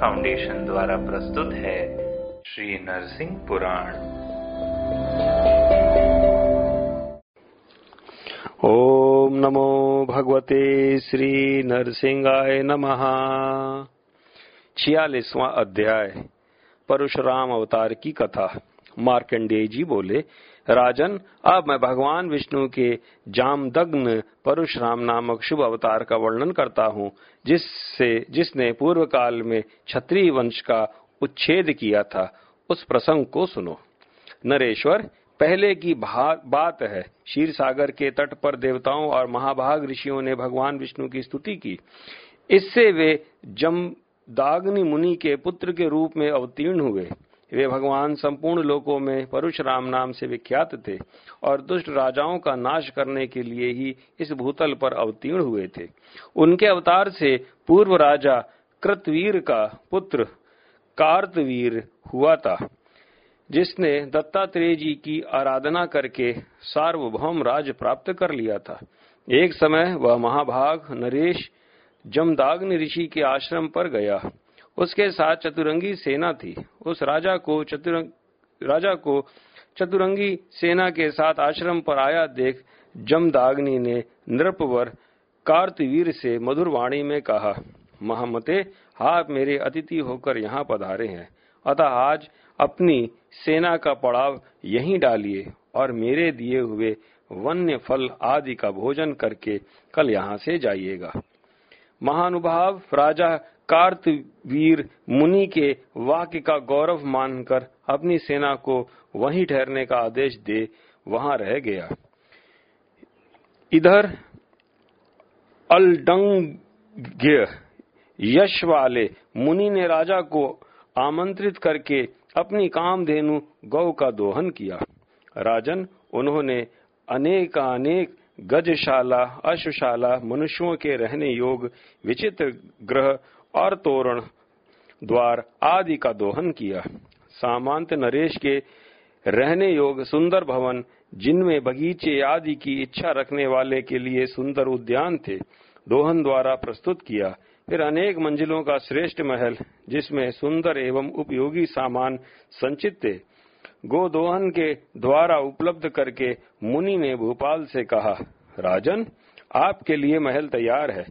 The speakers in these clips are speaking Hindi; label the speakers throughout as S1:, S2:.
S1: फाउंडेशन द्वारा प्रस्तुत है श्री नरसिंह पुराण।
S2: ओम नमो भगवते श्री नरसिंहाय नमः। छियालीसवां अध्याय, परशुराम अवतार की कथा। मार्कंडेय जी बोले राजन, अब मैं भगवान विष्णु के जामदग्न परशुराम नामक शुभ अवतार का वर्णन करता हूँ, जिससे, जिसने पूर्व काल में क्षत्रिय वंश का उच्छेद किया था। उस प्रसंग को सुनो। नरेश्वर, पहले की बात है क्षीर सागर के तट पर देवताओं और महाभाग ऋषियों ने भगवान विष्णु की स्तुति की। इससे वे जमदाग्नि मुनि के पुत्र के रूप में अवतीर्ण हुए। वे भगवान संपूर्ण लोकों में परशुराम नाम से विख्यात थे और दुष्ट राजाओं का नाश करने के लिए ही इस भूतल पर अवतीर्ण हुए थे। उनके अवतार से पूर्व राजा कृतवीर का पुत्र कार्तवीर हुआ था, जिसने दत्तात्रेय जी की आराधना करके सार्वभौम राज प्राप्त कर लिया था। एक समय वह महाभाग नरेश जमदाग्नि ऋषि के आश्रम पर गया। उसके साथ चतुरंगी सेना थी। उस राजा को चतुरंग राजा को चतुरंगी सेना के साथ आश्रम पर आया देख जमदाग्नि ने नृपवर कार्तवीर से मधुर वाणी में कहा, महामते, आप मेरे अतिथि होकर यहाँ पधारे हैं। अतः आज अपनी सेना का पड़ाव यहीं डालिए और मेरे दिए हुए वन्य फल आदि का भोजन करके कल यहाँ से जाइएगा। महानुभाव राजा कार्तवीर मुनि के वाक्य का गौरव मानकर अपनी सेना को वहीं ठहरने का आदेश दे वहाँ रह गया। इधर अलडंग यश वाले मुनि ने राजा को आमंत्रित करके अपनी कामधेनु गौ का दोहन किया। राजन, उन्होंने अनेकानेक गजशाला, अश्वशाला, मनुष्यों के रहने योग, विचित्र ग्रह और तोरण, द्वार आदि का दोहन किया। सामांत नरेश के रहने योग सुंदर भवन, जिनमें बगीचे आदि की इच्छा रखने वाले के लिए सुंदर उद्यान थे, दोहन द्वारा प्रस्तुत किया। फिर अनेक मंजिलों का श्रेष्ठ महल, जिसमें सुंदर एवं उपयोगी सामान संचित थे। गोदोहन के द्वारा उपलब्ध करके मुनि ने भोपाल से कहा, राजन, आपके लिए महल तैयार है।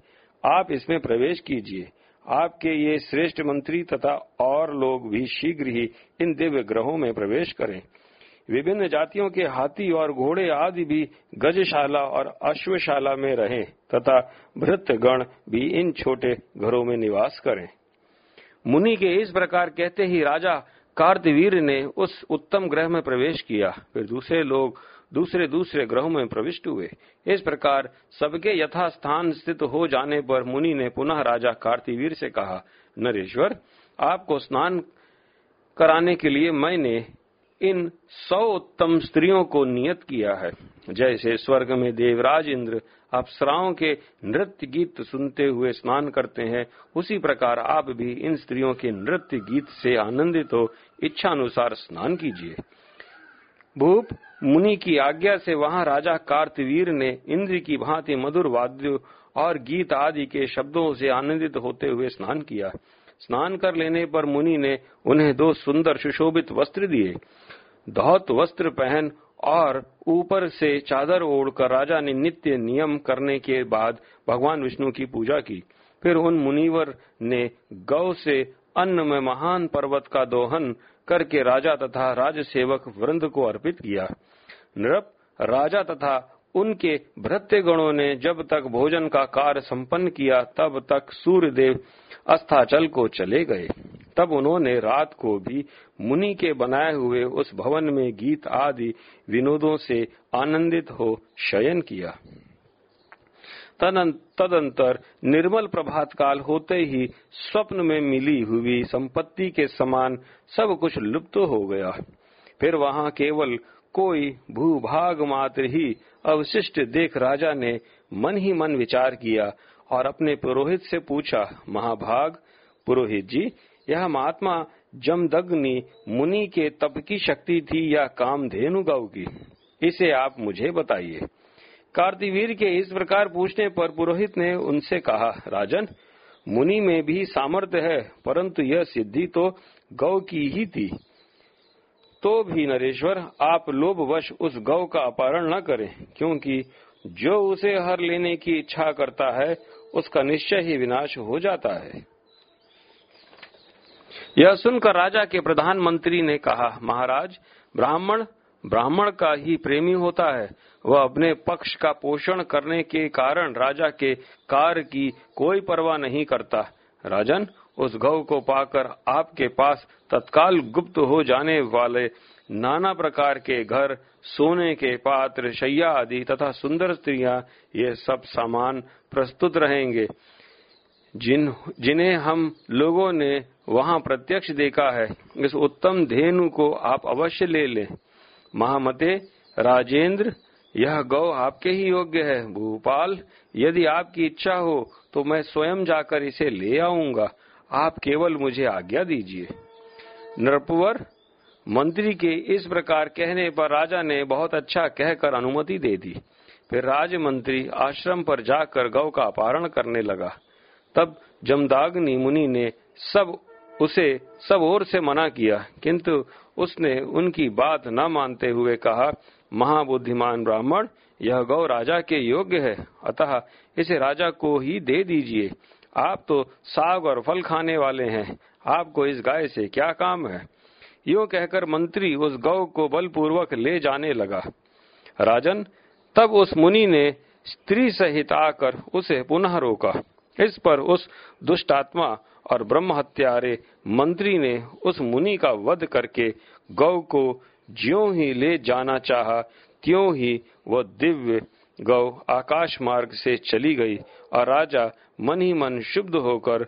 S2: आप इसमें प्रवेश कीजिए। आपके ये श्रेष्ठ मंत्री तथा और लोग भी शीघ्र ही इन दिव्य ग्रहों में प्रवेश करें। विभिन्न जातियों के हाथी और घोड़े आदि भी गजशाला और अश्वशाला में रहें तथा भृत गण भी इन छोटे घरों में निवास करें। मुनि के इस प्रकार कहते ही राजा कार्तवीर ने उस उत्तम ग्रह में प्रवेश किया। फिर दूसरे लोग दूसरे दूसरे ग्रहों में प्रविष्ट हुए। इस प्रकार सबके यथा स्थान स्थित हो जाने पर मुनि ने पुनः राजा कार्तिवीर से कहा, नरेश्वर, आपको स्नान कराने के लिए मैंने इन सौ उत्तम स्त्रियों को नियत किया है। जैसे स्वर्ग में देवराज इंद्र अप्सराओं के नृत्य गीत सुनते हुए स्नान करते हैं, उसी प्रकार आप भी इन स्त्रियों के नृत्य गीत से आनंदित हो। इच्छा अनुसार स्नान कीजिए। भूप मुनि की आज्ञा से वहाँ राजा कार्तवीर ने इंद्र की भांति मधुर वाद्य और गीत आदि के शब्दों से आनंदित होते हुए स्नान किया। स्नान कर लेने पर मुनि ने उन्हें दो सुंदर सुशोभित वस्त्र दिए। धौत वस्त्र पहन और ऊपर से चादर ओढ़कर राजा ने नित्य नियम करने के बाद भगवान विष्णु की पूजा की। फिर उन मुनिवर ने गौ से अन्न में महान पर्वत का दोहन करके राजा तथा राज सेवक वृंद को अर्पित किया। नृप राजा तथा उनके भृत्य गणों ने जब तक भोजन का कार्य संपन्न किया, तब तक सूर्यदेव अस्ताचल को चले गए। तब उन्होंने रात को भी मुनि के बनाए हुए उस भवन में गीत आदि विनोदों से आनंदित हो शयन किया। तदंतर निर्मल प्रभात काल होते ही स्वप्न में मिली हुई संपत्ति के समान सब कुछ लुप्त हो गया। फिर वहाँ केवल कोई भूभाग मात्र ही अवशिष्ट देख राजा ने मन ही मन विचार किया और अपने पुरोहित से पूछा, महाभाग, पुरोहित जी, यह महात्मा जमदग्नि मुनि के तप की शक्ति थी या कामधेनु गौ की? इसे आप मुझे बताइए। कार्तिवीर के इस प्रकार पूछने पर पुरोहित ने उनसे कहा, राजन, मुनि में भी सामर्थ्य है, परंतु यह सिद्धि तो गौ की ही थी। तो भी नरेश्वर, आप लोभवश उस गौ का अपहरण न करें, क्योंकि जो उसे हर लेने की इच्छा करता है, उसका निश्चय ही विनाश हो जाता है। यह सुनकर राजा के प्रधानमंत्री ने कहा, महाराज, ब्राह्मण ब्राह्मण का ही प्रेमी होता है वह अपने पक्ष का पोषण करने के कारण राजा के कार्य की कोई परवाह नहीं करता। राजन, उस गौ को पाकर आपके पास तत्काल गुप्त हो जाने वाले नाना प्रकार के घर, सोने के पात्र, शैया आदि तथा सुंदर स्त्रियाँ, ये सब सामान प्रस्तुत रहेंगे। जिन, जिन्हें हम लोगों ने वहाँ प्रत्यक्ष देखा है, इस उत्तम धेनु को आप अवश्य ले लें। महामते राजेंद्र यह गौ आपके ही योग्य है भूपाल यदि आपकी इच्छा हो तो मैं स्वयं जाकर इसे ले आऊँगा। आप केवल मुझे आज्ञा दीजिए। नरपुवर, मंत्री के इस प्रकार कहने पर राजा ने बहुत अच्छा कहकर अनुमति दे दी। फिर राजमंत्री आश्रम पर जाकर गौ का अपहरण करने लगा। तब जमदाग्नि मुनि ने सब उसे, सब ओर से मना किया, किंतु उसने उनकी बात न मानते हुए कहा महाबुद्धिमान ब्राह्मण, यह गौ राजा के योग्य है। अतः इसे राजा को ही दे दीजिए। आप तो साग और फल खाने वाले हैं। आपको इस गाय से क्या काम है? यो कहकर मंत्री उस गौ को बलपूर्वक ले जाने लगा। राजन, तब उस मुनि ने स्त्री सहित आकर उसे पुनः रोका। इस पर उस दुष्टात्मा और ब्रह्म हत्यारे मंत्री ने उस मुनि का वध करके गौ को ज्यों ही ले जाना चाहा, त्यों ही वह दिव्य गौ आकाश मार्ग से चली गई और राजा मन ही मन शुद्ध होकर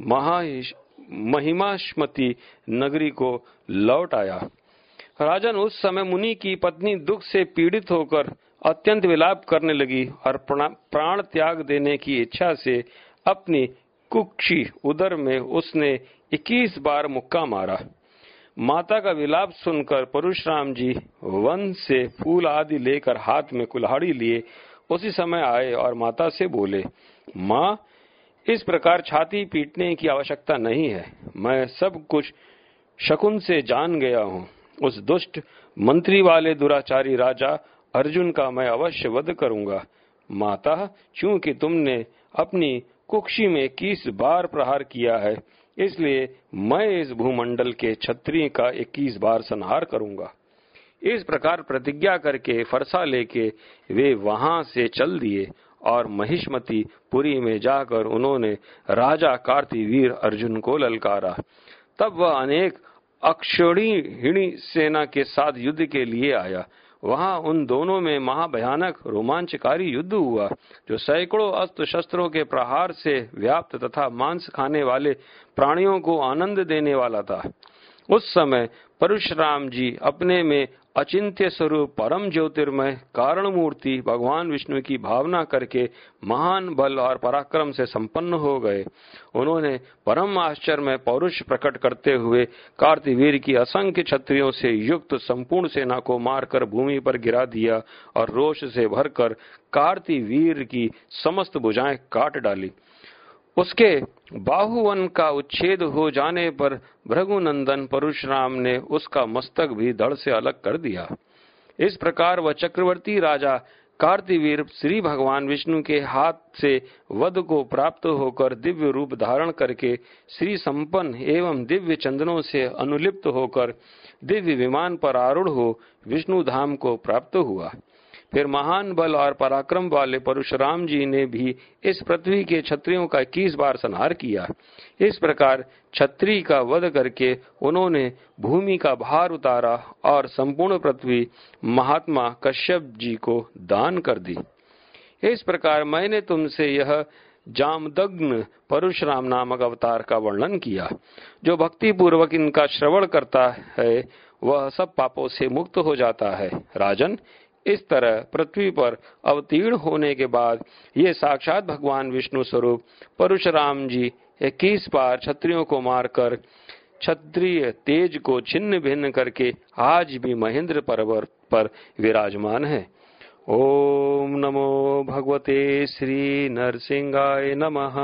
S2: महा महिमाश्मती नगरी को लौट आया। राजन उस समय मुनि की पत्नी दुख से पीड़ित होकर अत्यंत विलाप करने लगी और प्राण त्याग देने की इच्छा से अपनी कुक्षी उदर में उसने 21 बार मुक्का मारा। माता का विलाप सुनकर परशुराम जी वन से फूल आदि लेकर हाथ में कुल्हाड़ी लिए, उसी समय आए और माता से बोले, माँ, इस प्रकार छाती पीटने की आवश्यकता नहीं है। मैं सब कुछ शकुन से जान गया हूँ। उस दुष्ट मंत्री वाले दुराचारी राजा अर्जुन का मैं अवश्य वध करूँगा। माता, चूँकि तुमने अपनी कुक्षी में किस बार प्रहार किया है इसलिए मैं इस भूमंडल के छत्री का इक्कीस बार संहार करूँगा। इस प्रकार प्रतिज्ञा करके फरसा लेके वे वहाँ से चल दिए और महिष्मती पुरी में जाकर उन्होंने राजा कार्तिवीर अर्जुन को ललकारा। तब वह अनेक अक्षणी सेना के साथ युद्ध के लिए आया। वहाँ उन दोनों में महाभयानक रोमांचकारी युद्ध हुआ, जो सैकड़ों अस्त्र शस्त्रों के प्रहार से व्याप्त तथा मांस खाने वाले प्राणियों को आनंद देने वाला था। उस समय परशुराम जी अपने में अचिंत्य स्वरूप परम ज्योतिर्मय कारण मूर्ति भगवान विष्णु की भावना करके महान बल और पराक्रम से संपन्न हो गए। उन्होंने परम आश्चर्य में पौरुष प्रकट करते हुए कार्तिवीर की असंख्य छत्रियों से युक्त संपूर्ण सेना को मारकर भूमि पर गिरा दिया और रोष से भरकर कार्तिवीर की समस्त भुजाएँ काट डाली। उसके बाहुवन का उच्छेद हो जाने पर भृगुनंदन परशुराम ने उसका मस्तक भी धड़ से अलग कर दिया। इस प्रकार वह चक्रवर्ती राजा कार्तिवीर श्री भगवान विष्णु के हाथ से वध को प्राप्त होकर दिव्य रूप धारण करके श्री संपन्न एवं दिव्य चंदनों से अनुलिप्त होकर दिव्य विमान पर आरूढ़ हो विष्णु धाम को प्राप्त हुआ। फिर महान बल और पराक्रम वाले परशुराम जी ने भी इस पृथ्वी के क्षत्रियों का इक्कीस बार संहार किया। इस प्रकार छत्री का वध करके उन्होंने भूमि का भार उतारा और संपूर्ण पृथ्वी महात्मा कश्यप जी को दान कर दी। इस प्रकार मैंने तुमसे यह जामदग्न परशुराम नामक अवतार का वर्णन किया। जो भक्ति पूर्वक इनका श्रवण करता है, वह सब पापों से मुक्त हो जाता है। राजन इस तरह पृथ्वी पर अवतीर्ण होने के बाद ये साक्षात भगवान विष्णु स्वरूप परशुराम जी इक्कीस बार क्षत्रियों को मारकर क्षत्रिय तेज को छिन्न भिन्न करके आज भी महेंद्र पर्वत पर विराजमान है। ओम नमो भगवते श्री नरसिंहाय नमः।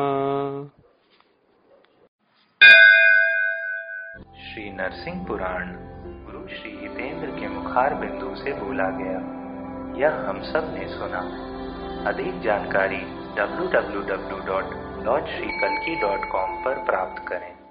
S1: श्री नरसिंह पुराण, गुरु श्री हितेंद्र के मुखार बिंदु से बोला गया। यह हम सबने सुना। अधिक जानकारी www.lordshrikalki.com पर प्राप्त करें।